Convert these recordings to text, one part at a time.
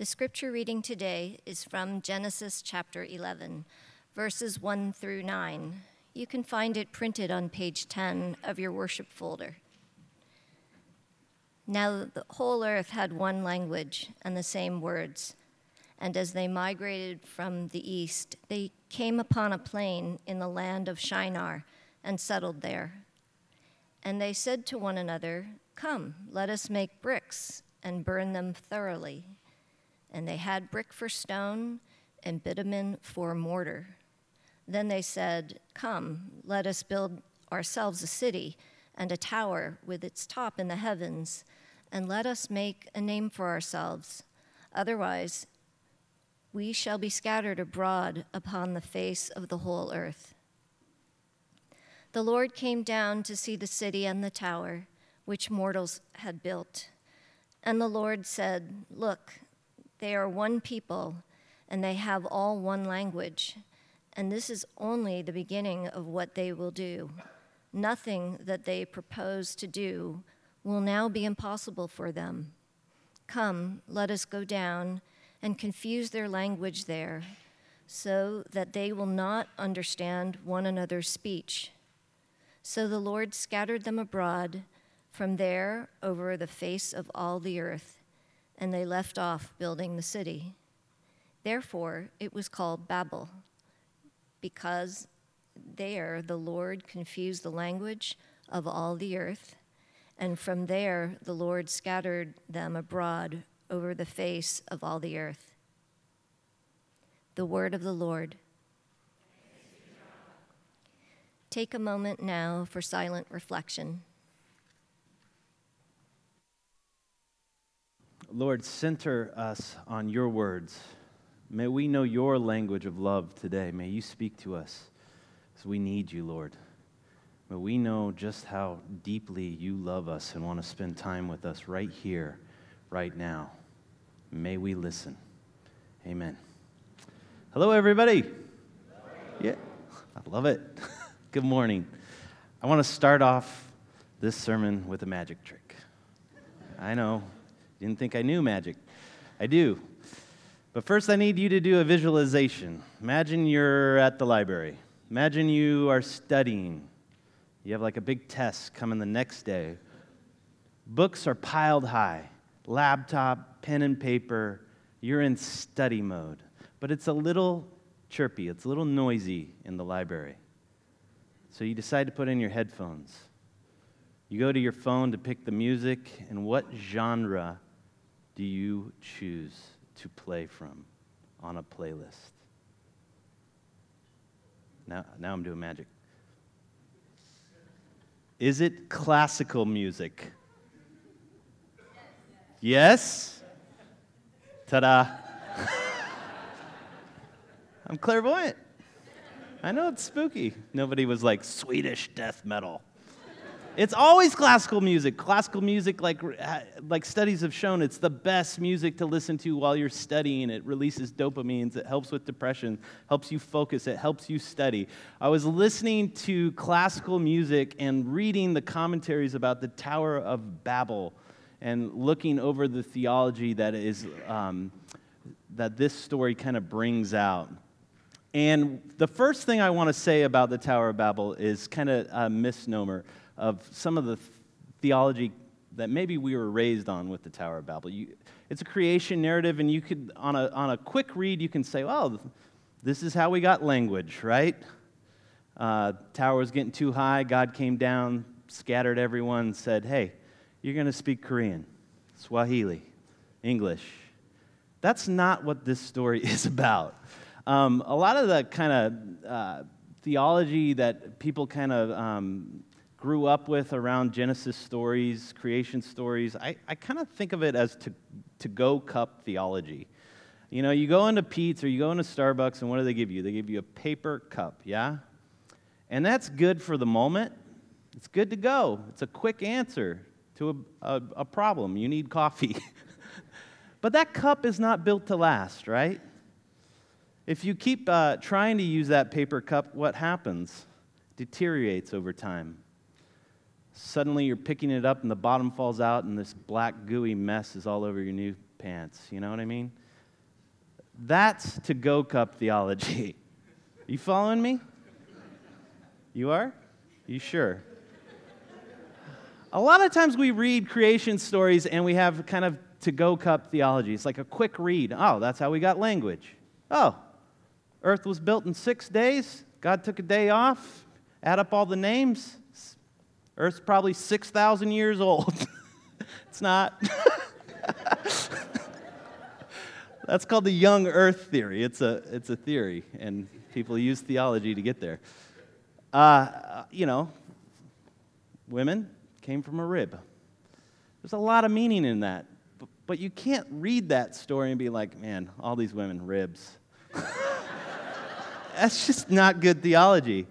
The scripture reading today is from Genesis chapter 11, verses 1 through 9. You can find it printed on page 10 of your worship folder. Now the whole earth had one language and the same words. And as they migrated from the east, they came upon a plain in the land of Shinar and settled there. And they said to one another, Come, let us make bricks and burn them thoroughly. And they had brick for stone and bitumen for mortar. Then they said, Come, let us build ourselves a city and a tower with its top in the heavens and let us make a name for ourselves. Otherwise, we shall be scattered abroad upon the face of the whole earth. The Lord came down to see the city and the tower which mortals had built. And the Lord said, Look, they are one people, and they have all one language. And this is only the beginning of what they will do. Nothing that they propose to do will now be impossible for them. Come, let us go down and confuse their language there, so that they will not understand one another's speech. So the Lord scattered them abroad from there over the face of all the earth, and they left off building the city. Therefore, it was called Babel, because there the Lord confused the language of all the earth and from there, the Lord scattered them abroad over the face of all the earth. The word of the Lord. Take a moment now for silent reflection. Lord, center us on your words. May we know your language of love today. May you speak to us as we need you, Lord. But we know just how deeply you love us and want to spend time with us right here, right now. May we listen. Amen. Hello, everybody. Yeah, I love it. Good morning. I want to start off this sermon with a magic trick. I know, didn't think I knew magic. I do. But first, I need you to do a visualization. Imagine you're at the library. Imagine you are studying you have like a big test coming the next day. Books are piled high laptop, pen and paper. You're in study mode. But it's a little chirpy, it's a little noisy in the library. So you decide to put in your headphones. You go to your phone to pick the music, and what genre do you choose to play from on a playlist? Now, now I'm doing magic. Is it classical music? Yes? Ta da. I'm clairvoyant. I know it's spooky. Nobody was like Swedish death metal. It's always classical music. Classical music, like, like studies have shown, it's the best music to listen to while you're studying. It releases dopamines, it helps with depression, helps you focus, it helps you study. I was listening to classical music and reading the commentaries about the Tower of Babel and looking over the theology that is um, that this story kind of brings out. And the first thing I want to say about the Tower of Babel is kind of a misnomer of some of the theology that maybe we were raised on with the Tower of Babel. You, it's a creation narrative, and you could, on a, on a quick read, you can say, well, this is how we got language, right? Uh, tower was getting too high. God came down, scattered everyone, said, hey, you're going to speak Korean, Swahili, English. That's not what this story is about. Um, a lot of the kind of uh, theology that people kind of um, grew up with around Genesis stories, creation stories, I, I kind of think of it as to, to go cup theology. You know, you go into Peet's or you go into Starbucks, and what do they give you? They give you a paper cup, yeah? And that's good for the moment. It's good to go. It's a quick answer to a, a, a problem. You need coffee. but that cup is not built to last, right? If you keep uh, trying to use that paper cup, what happens? Deteriorates over time. Suddenly you're picking it up and the bottom falls out and this black gooey mess is all over your new pants. You know what I mean? That's to go cup theology. You following me? You are? You sure? A lot of times we read creation stories and we have kind of to go cup theology. It's like a quick read. Oh, that's how we got language. Oh, earth was built in six days. God took a day off. Add up all the names. Earth's probably 6,000 years old. it's not. That's called the young earth theory. It's a, it's a theory, and people use theology to get there. Uh, you know, women came from a rib. There's a lot of meaning in that. But, but you can't read that story and be like, man, all these women, ribs. That's just not good theology.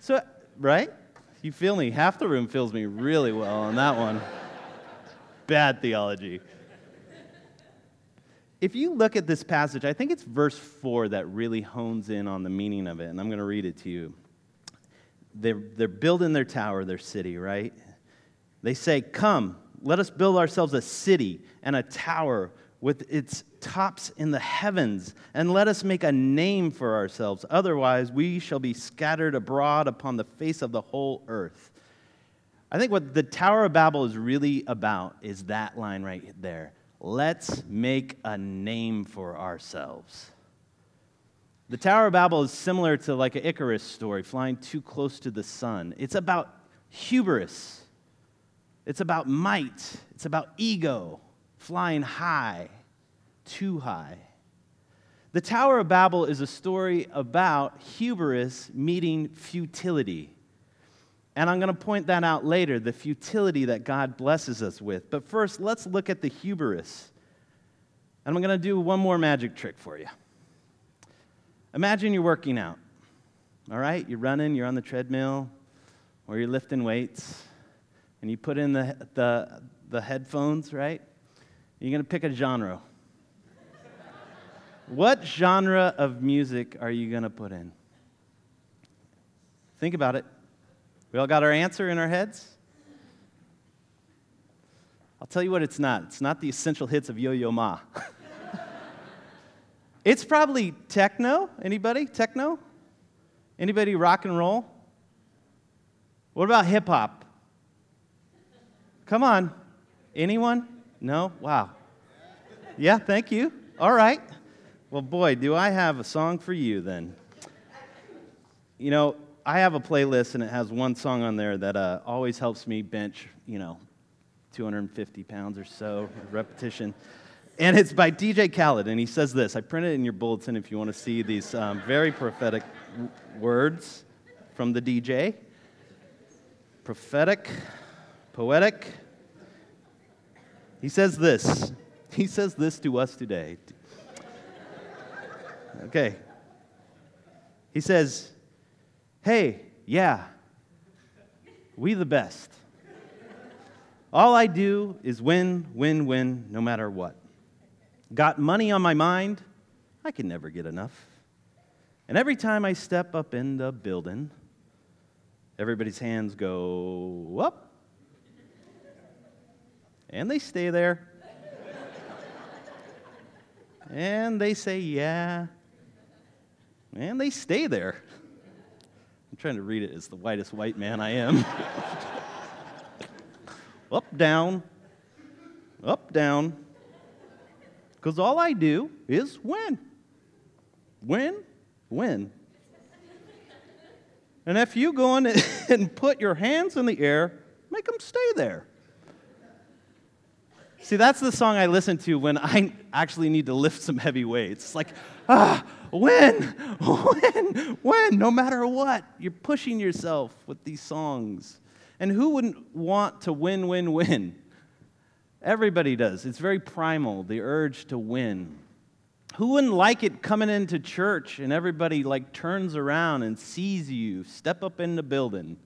So, right? You feel me? Half the room feels me really well on that one. Bad theology if you look at this passage, I think it's verse 4 that really hones in on the meaning of it, and I'm going to read it to you. They're, they're building their tower, their city, right? They say, Come, let us build ourselves a city and a tower with its tops in the heavens, and let us make a name for ourselves. Otherwise, we shall be scattered abroad upon the face of the whole earth. I think what the Tower of Babel is really about is that line right there let's make a name for ourselves. The Tower of Babel is similar to like an Icarus story, flying too close to the sun. It's about hubris, it's about might, it's about ego, flying high, too high. The Tower of Babel is a story about hubris meeting futility. And I'm going to point that out later, the futility that God blesses us with. But first, let's look at the hubris. And I'm going to do one more magic trick for you. Imagine you're working out, all right? You're running, you're on the treadmill, or you're lifting weights, and you put in the, the, the headphones, right? You're going to pick a genre. What genre of music are you going to put in? Think about it. We all got our answer in our heads? I'll tell you what it's not. It's not the essential hits of Yo Yo Ma. it's probably techno. Anybody? Techno? Anybody rock and roll? What about hip hop? Come on. Anyone? No? Wow. Yeah, thank you. All right. Well, boy, do I have a song for you then. You know, I have a playlist and it has one song on there that uh, always helps me bench, you know, 250 pounds or so repetition. And it's by DJ Khaled, and he says this. I printed it in your bulletin if you want to see these um, very prophetic words from the DJ. Prophetic, poetic. He says this. He says this to us today. Okay. He says, hey, yeah, we the best. All I do is win, win, win, no matter what. Got money on my mind, I can never get enough. And every time I step up in the building, everybody's hands go up, and they stay there. and they say, yeah, and they stay there. I'm trying to read it as the whitest white man I am. up, down, up, down. Because all I do is win. Win, win. And if you go in and put your hands in the air, make them stay there. See, that's the song I listen to when I actually need to lift some heavy weights. It's like, ah, win, win, win, no matter what. You're pushing yourself with these songs. And who wouldn't want to win, win, win? Everybody does. It's very primal, the urge to win. Who wouldn't like it coming into church and everybody like turns around and sees you step up in the building?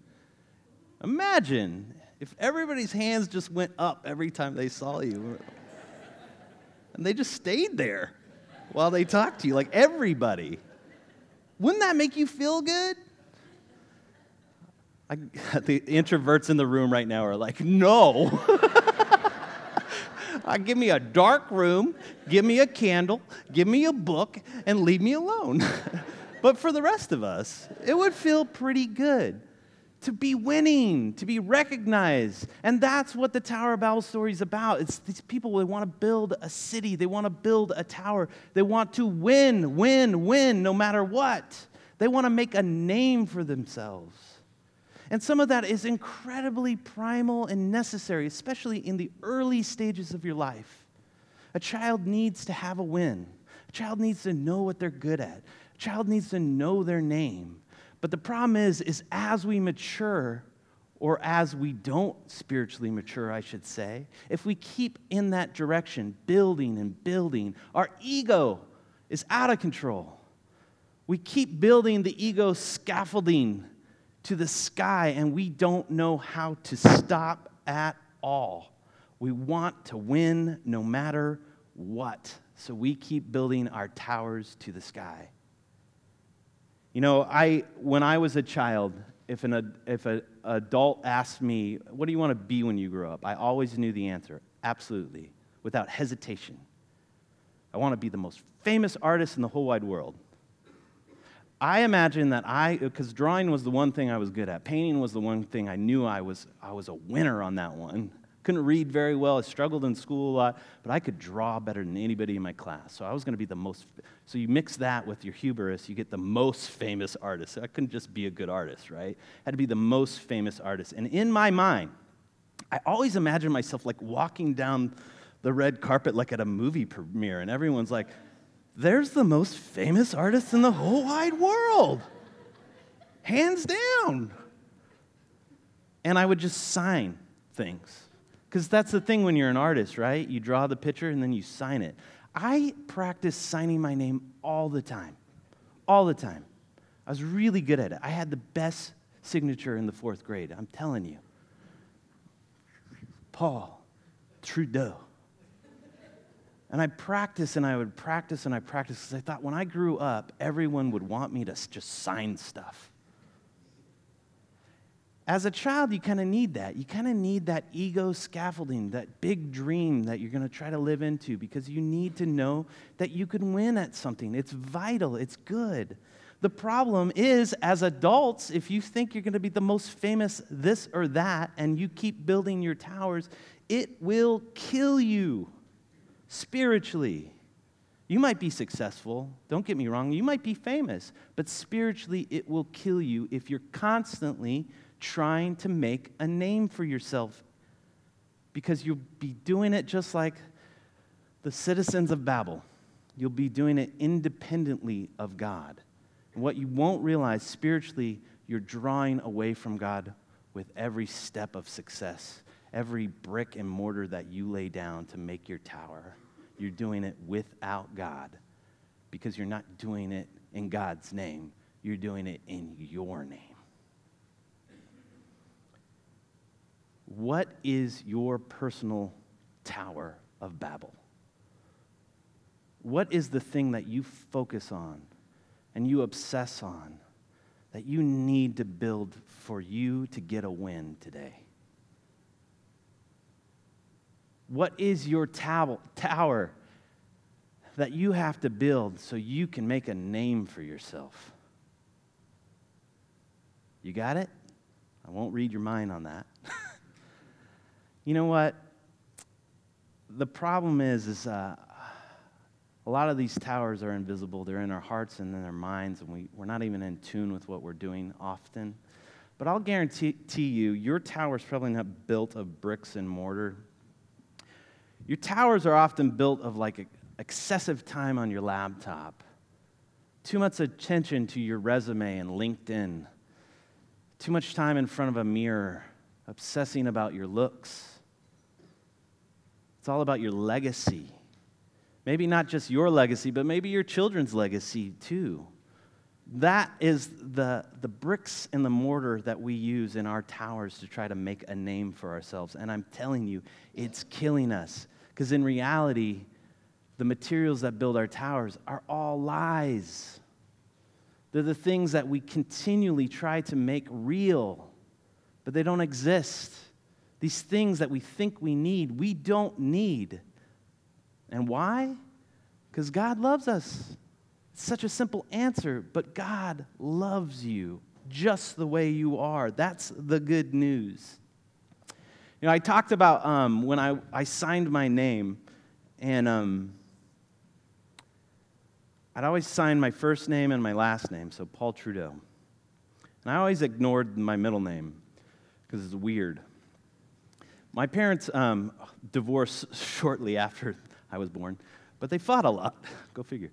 Imagine if everybody's hands just went up every time they saw you and they just stayed there while they talked to you, like everybody. Wouldn't that make you feel good? I, the introverts in the room right now are like, no. Uh, give me a dark room, give me a candle, give me a book, and leave me alone. but for the rest of us, it would feel pretty good to be winning, to be recognized. And that's what the Tower of Babel story is about. It's these people, they want to build a city, they want to build a tower, they want to win, win, win, no matter what. They want to make a name for themselves. And some of that is incredibly primal and necessary, especially in the early stages of your life. A child needs to have a win. A child needs to know what they're good at. A child needs to know their name. But the problem is, is as we mature, or as we don't spiritually mature, I should say, if we keep in that direction, building and building, our ego is out of control. We keep building the ego scaffolding to the sky, and we don't know how to stop at all. We want to win no matter what. So we keep building our towers to the sky. You know, I, when I was a child, if an if an adult asked me, What do you want to be when you grow up? I always knew the answer absolutely, without hesitation. I want to be the most famous artist in the whole wide world. I imagine that I, because drawing was the one thing I was good at, painting was the one thing I knew I was, I was a winner on that one. Couldn't read very well, I struggled in school a lot, but I could draw better than anybody in my class. So I was going to be the most, so you mix that with your hubris, you get the most famous artist. I couldn't just be a good artist, right? I had to be the most famous artist. And in my mind, I always imagined myself like walking down the red carpet like at a movie premiere, and everyone's like, there's the most famous artist in the whole wide world. Hands down. And I would just sign things. Because that's the thing when you're an artist, right? You draw the picture and then you sign it. I practice signing my name all the time. All the time. I was really good at it. I had the best signature in the fourth grade, I'm telling you. Paul Trudeau. And I practiced and I would practice and I practiced because I thought when I grew up, everyone would want me to just sign stuff. As a child, you kind of need that. You kind of need that ego scaffolding, that big dream that you're going to try to live into because you need to know that you can win at something. It's vital, it's good. The problem is, as adults, if you think you're going to be the most famous this or that and you keep building your towers, it will kill you spiritually. You might be successful, don't get me wrong, you might be famous, but spiritually it will kill you if you're constantly trying to make a name for yourself because you'll be doing it just like the citizens of Babel. You'll be doing it independently of God. And what you won't realize spiritually, you're drawing away from God with every step of success every brick and mortar that you lay down to make your tower, you're doing it without God because you're not doing it in God's name, you're doing it in your name. What is your personal tower of Babel? What is the thing that you focus on and you obsess on that you need to build for you to get a win today? What is your tower that you have to build so you can make a name for yourself? You got it? I won't read your mind on that. you know what? The problem is, is uh, a lot of these towers are invisible. They're in our hearts and in our minds, and we, we're not even in tune with what we're doing often. But I'll guarantee you, your tower is probably not built of bricks and mortar. Your towers are often built of like excessive time on your laptop, too much attention to your resume and LinkedIn, too much time in front of a mirror, obsessing about your looks. It's all about your legacy. Maybe not just your legacy, but maybe your children's legacy too. That is the, the bricks and the mortar that we use in our towers to try to make a name for ourselves. And I'm telling you, it's killing us. Because in reality, the materials that build our towers are all lies. They're the things that we continually try to make real, but they don't exist. These things that we think we need, we don't need. And why? Because God loves us. It's such a simple answer, but God loves you just the way you are. That's the good news. You know, I talked about um, when I, I signed my name, and um, I'd always sign my first name and my last name, so Paul Trudeau. And I always ignored my middle name because it's weird. My parents um, divorced shortly after I was born, but they fought a lot. Go figure.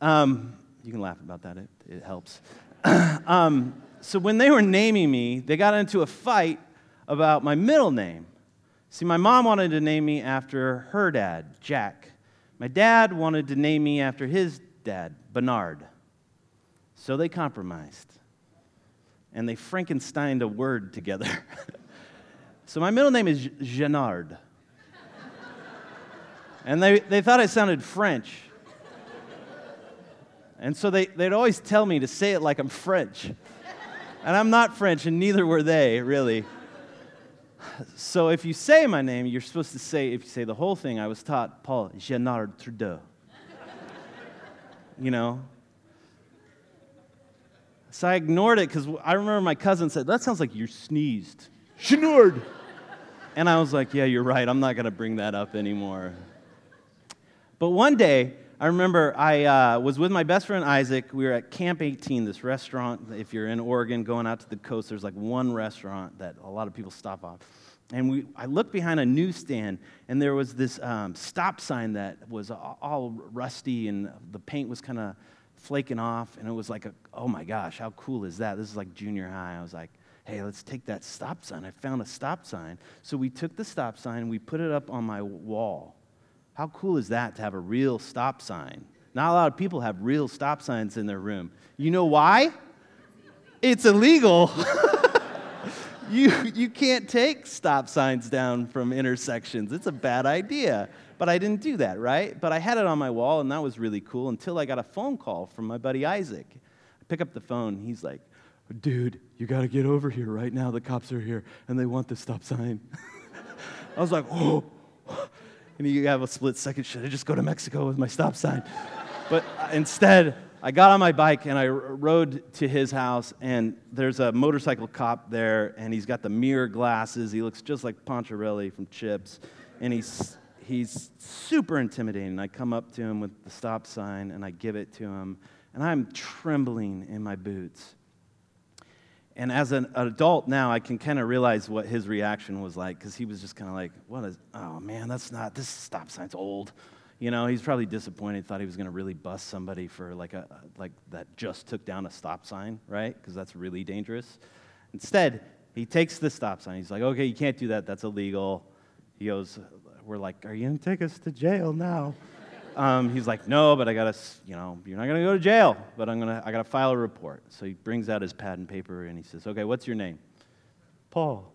Um, you can laugh about that, it, it helps. um, so when they were naming me, they got into a fight about my middle name. See, my mom wanted to name me after her dad, Jack. My dad wanted to name me after his dad, Bernard. So they compromised. And they Frankensteined a word together. so my middle name is Jeanard. and they, they thought I sounded French. And so they, they'd always tell me to say it like I'm French. And I'm not French, and neither were they, really. So if you say my name, you're supposed to say, if you say the whole thing, I was taught Paul Jeanard Trudeau. you know? So I ignored it because I remember my cousin said, That sounds like you sneezed. Jeanard! And I was like, Yeah, you're right. I'm not going to bring that up anymore. But one day, I remember I uh, was with my best friend Isaac. We were at Camp 18, this restaurant. If you're in Oregon going out to the coast, there's like one restaurant that a lot of people stop off. And we, I looked behind a newsstand, and there was this um, stop sign that was all rusty, and the paint was kind of flaking off. And it was like, a, oh my gosh, how cool is that? This is like junior high. I was like, hey, let's take that stop sign. I found a stop sign. So we took the stop sign, and we put it up on my wall. How cool is that to have a real stop sign? Not a lot of people have real stop signs in their room. You know why? It's illegal. you, you can't take stop signs down from intersections. It's a bad idea. But I didn't do that, right? But I had it on my wall, and that was really cool until I got a phone call from my buddy Isaac. I pick up the phone. He's like, Dude, you got to get over here right now. The cops are here, and they want the stop sign. I was like, Oh and you have a split second should I just go to Mexico with my stop sign? but instead, I got on my bike and I rode to his house, and there's a motorcycle cop there, and he's got the mirror glasses. He looks just like Poncherello from Chips, and he's, he's super intimidating. I come up to him with the stop sign, and I give it to him, and I'm trembling in my boots. And as an adult now, I can kind of realize what his reaction was like because he was just kind of like, "What is? Oh man, that's not. This stop sign's old." You know, he's probably disappointed. Thought he was going to really bust somebody for like a like that just took down a stop sign, right? Because that's really dangerous. Instead, he takes the stop sign. He's like, "Okay, you can't do that. That's illegal." He goes, "We're like, are you going to take us to jail now?" Um, he's like, no, but I gotta, you know, you're not gonna go to jail, but I'm gonna, I gotta file a report. So he brings out his pad and paper and he says, okay, what's your name? Paul.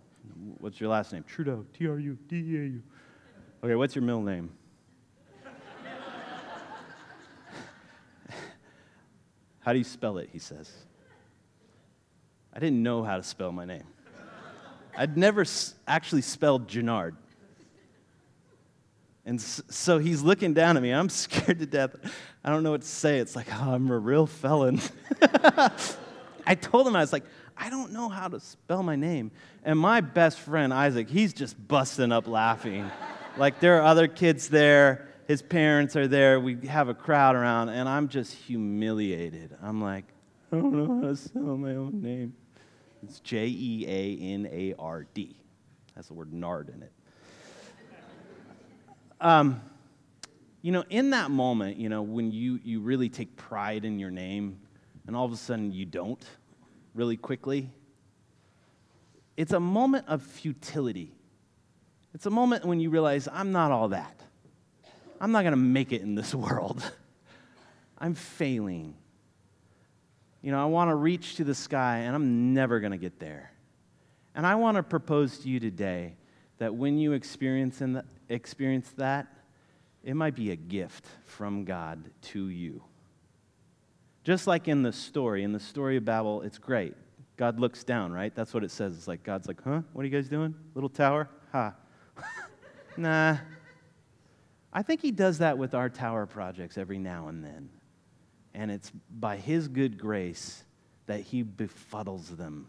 What's your last name? Trudeau. T R U D E A U. Okay, what's your middle name? how do you spell it? He says. I didn't know how to spell my name. I'd never actually spelled Jeanard. And so he's looking down at me. I'm scared to death. I don't know what to say. It's like, oh, I'm a real felon. I told him, I was like, I don't know how to spell my name. And my best friend, Isaac, he's just busting up laughing. like, there are other kids there. His parents are there. We have a crowd around, and I'm just humiliated. I'm like, I don't know how to spell my own name. It's J E A N A R D. That's the word nard in it. Um, you know, in that moment, you know, when you, you really take pride in your name and all of a sudden you don't really quickly, it's a moment of futility. It's a moment when you realize, I'm not all that. I'm not going to make it in this world. I'm failing. You know, I want to reach to the sky and I'm never going to get there. And I want to propose to you today that when you experience, in the, experience that, it might be a gift from God to you. Just like in the story, in the story of Babel, it's great. God looks down, right? That's what it says. It's like God's like, huh? What are you guys doing? Little tower? Ha. nah. I think He does that with our tower projects every now and then. And it's by His good grace that He befuddles them.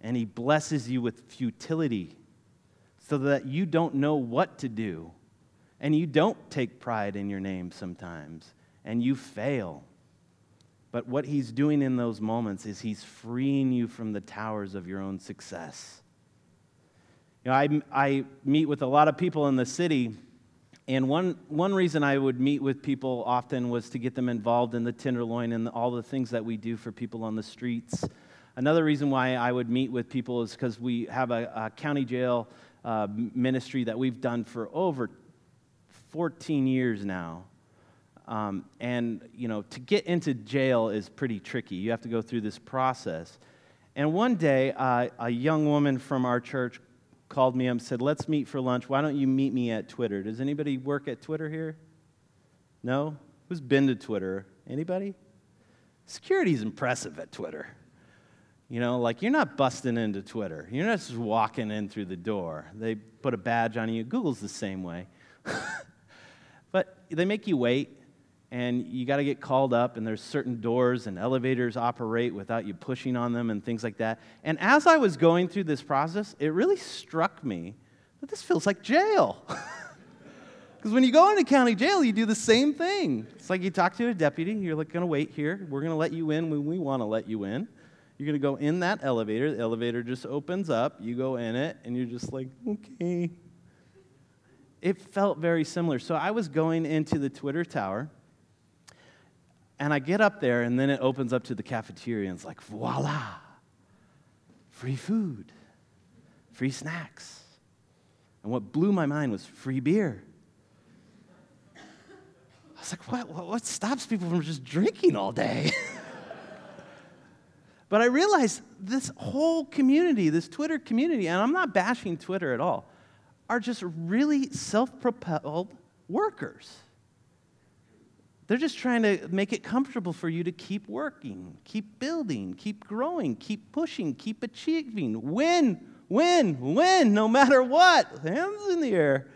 And He blesses you with futility so that you don't know what to do. And you don't take pride in your name sometimes. And you fail. But what He's doing in those moments is He's freeing you from the towers of your own success. You know, I, I meet with a lot of people in the city and one, one reason I would meet with people often was to get them involved in the Tenderloin and all the things that we do for people on the streets. Another reason why I would meet with people is because we have a, a county jail uh, ministry that we've done for over 14 years now. Um, and, you know, to get into jail is pretty tricky. You have to go through this process. And one day, uh, a young woman from our church called me up and said, Let's meet for lunch. Why don't you meet me at Twitter? Does anybody work at Twitter here? No? Who's been to Twitter? Anybody? Security's impressive at Twitter. You know, like you're not busting into Twitter. You're not just walking in through the door. They put a badge on you. Google's the same way. but they make you wait and you got to get called up, and there's certain doors and elevators operate without you pushing on them and things like that. And as I was going through this process, it really struck me that this feels like jail. Because when you go into county jail, you do the same thing. It's like you talk to a deputy, you're like, going to wait here. We're going to let you in when we want to let you in. You're going to go in that elevator. The elevator just opens up. You go in it, and you're just like, okay. It felt very similar. So I was going into the Twitter tower and I get up there, and then it opens up to the cafeteria, and it's like, voila, free food, free snacks. And what blew my mind was free beer. I was like, what, what stops people from just drinking all day? but I realized this whole community, this Twitter community, and I'm not bashing Twitter at all, are just really self propelled workers. They're just trying to make it comfortable for you to keep working, keep building, keep growing, keep pushing, keep achieving. Win, win, win, no matter what. Hands in the air.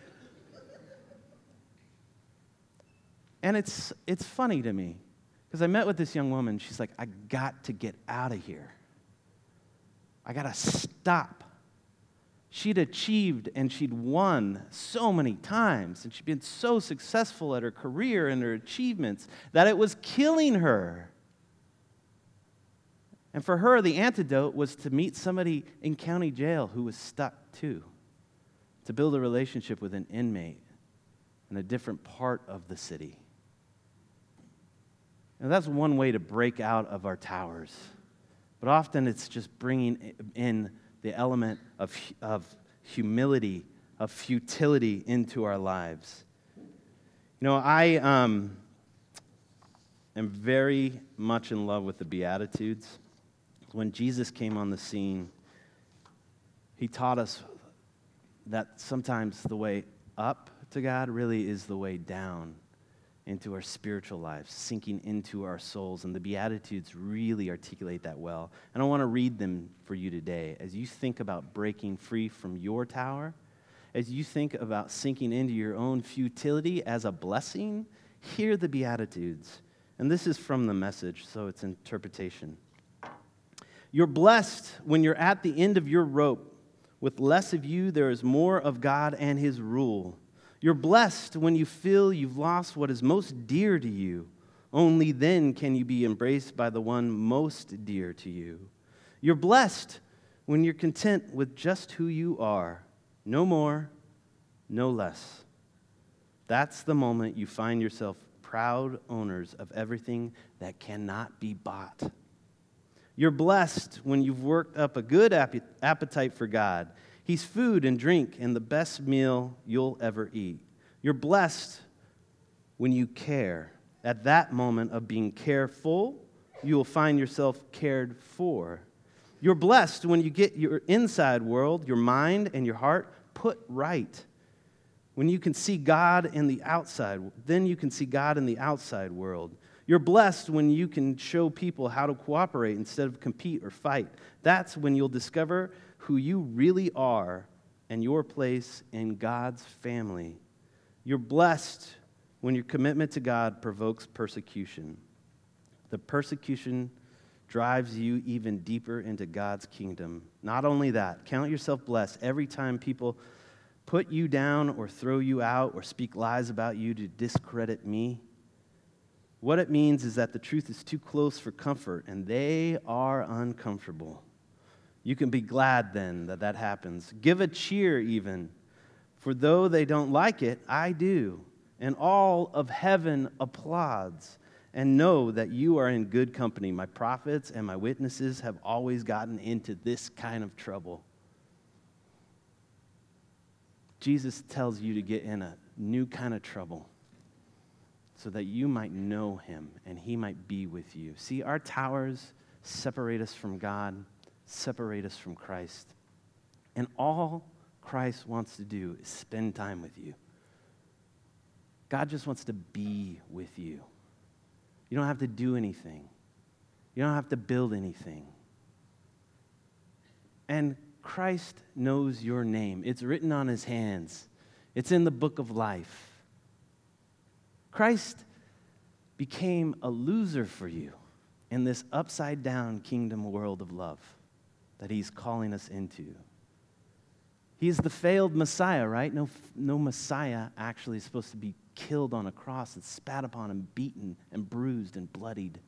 And it's, it's funny to me because I met with this young woman. She's like, I got to get out of here. I got to stop she'd achieved and she'd won so many times, and she'd been so successful at her career and her achievements that it was killing her. And for her, the antidote was to meet somebody in county jail who was stuck too, to build a relationship with an inmate in a different part of the city. And that's one way to break out of our towers. But often it's just bringing in the element of, of humility, of futility into our lives. You know, I um, am very much in love with the Beatitudes. When Jesus came on the scene, he taught us that sometimes the way up to God really is the way down into our spiritual lives, sinking into our souls. And the Beatitudes really articulate that well. And I want to read them for you today as you think about breaking free from your tower, as you think about sinking into your own futility as a blessing. Hear the Beatitudes. And this is from the message, so it's interpretation. You're blessed when you're at the end of your rope. With less of you, there is more of God and His rule. You're blessed when you feel you've lost what is most dear to you. Only then can you be embraced by the one most dear to you. You're blessed when you're content with just who you are, no more, no less. That's the moment you find yourself proud owners of everything that cannot be bought. You're blessed when you've worked up a good appetite for God He's food and drink and the best meal you'll ever eat. You're blessed when you care. At that moment of being careful, you will find yourself cared for. You're blessed when you get your inside world, your mind and your heart put right. When you can see God in the outside, then you can see God in the outside world. You're blessed when you can show people how to cooperate instead of compete or fight. That's when you'll discover who you really are and your place in God's family. You're blessed when your commitment to God provokes persecution. The persecution drives you even deeper into God's kingdom. Not only that, count yourself blessed every time people put you down or throw you out or speak lies about you to discredit me. What it means is that the truth is too close for comfort and they are uncomfortable. You can be glad then that that happens. Give a cheer, even. For though they don't like it, I do. And all of heaven applauds. And know that you are in good company. My prophets and my witnesses have always gotten into this kind of trouble. Jesus tells you to get in a new kind of trouble so that you might know him and he might be with you. See, our towers separate us from God, separate us from Christ. And all Christ wants to do is spend time with you. God just wants to be with you. You don't have to do anything, you don't have to build anything. And Christ knows your name. It's written on his hands, it's in the book of life. Christ became a loser for you in this upside down kingdom world of love that he's calling us into. He's the failed Messiah, right? No, no Messiah actually is supposed to be killed on a cross and spat upon and beaten and bruised and bloodied.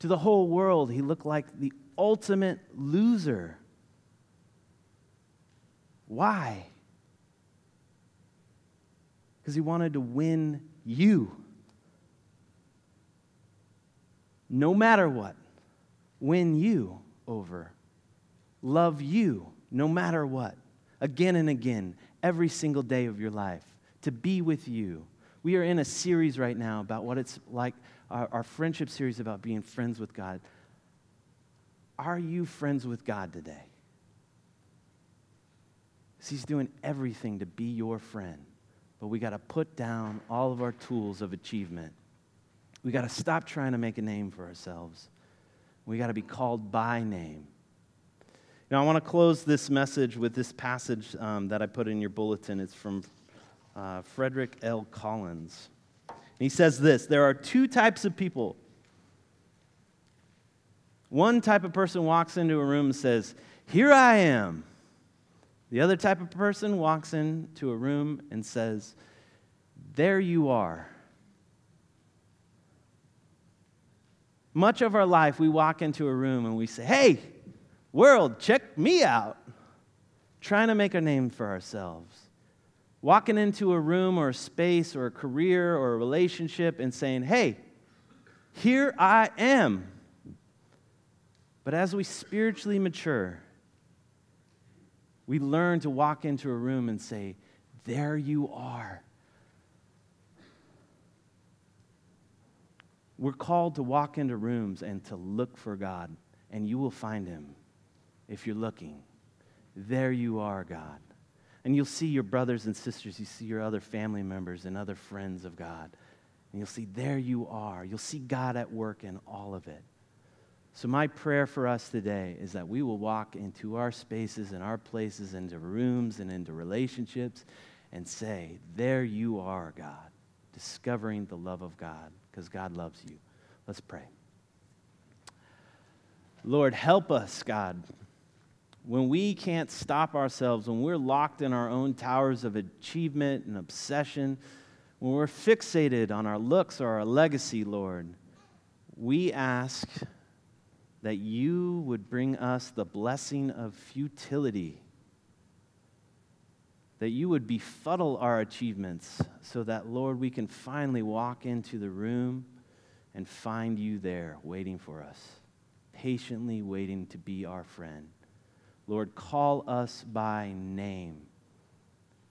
To the whole world, he looked like the ultimate loser. Why? Because he wanted to win you. No matter what, win you over. Love you no matter what. Again and again, every single day of your life. To be with you. We are in a series right now about what it's like, our, our friendship series about being friends with God. Are you friends with God today? He's doing everything to be your friend. But we got to put down all of our tools of achievement. We got to stop trying to make a name for ourselves. We got to be called by name. Now, I want to close this message with this passage um, that I put in your bulletin. It's from uh, Frederick L. Collins. And he says this There are two types of people. One type of person walks into a room and says, Here I am. The other type of person walks into a room and says, There you are. Much of our life, we walk into a room and we say, Hey, world, check me out. Trying to make a name for ourselves. Walking into a room or a space or a career or a relationship and saying, Hey, here I am. But as we spiritually mature, we learn to walk into a room and say, There you are. We're called to walk into rooms and to look for God, and you will find him if you're looking. There you are, God. And you'll see your brothers and sisters, you see your other family members and other friends of God. And you'll see, there you are. You'll see God at work in all of it. So, my prayer for us today is that we will walk into our spaces and our places, into rooms and into relationships, and say, There you are, God, discovering the love of God, because God loves you. Let's pray. Lord, help us, God. When we can't stop ourselves, when we're locked in our own towers of achievement and obsession, when we're fixated on our looks or our legacy, Lord, we ask that you would bring us the blessing of futility, that you would befuddle our achievements so that, Lord, we can finally walk into the room and find you there waiting for us, patiently waiting to be our friend. Lord, call us by name.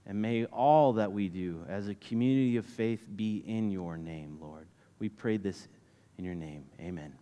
And may all that we do as a community of faith be in your name, Lord. We pray this in your name. Amen.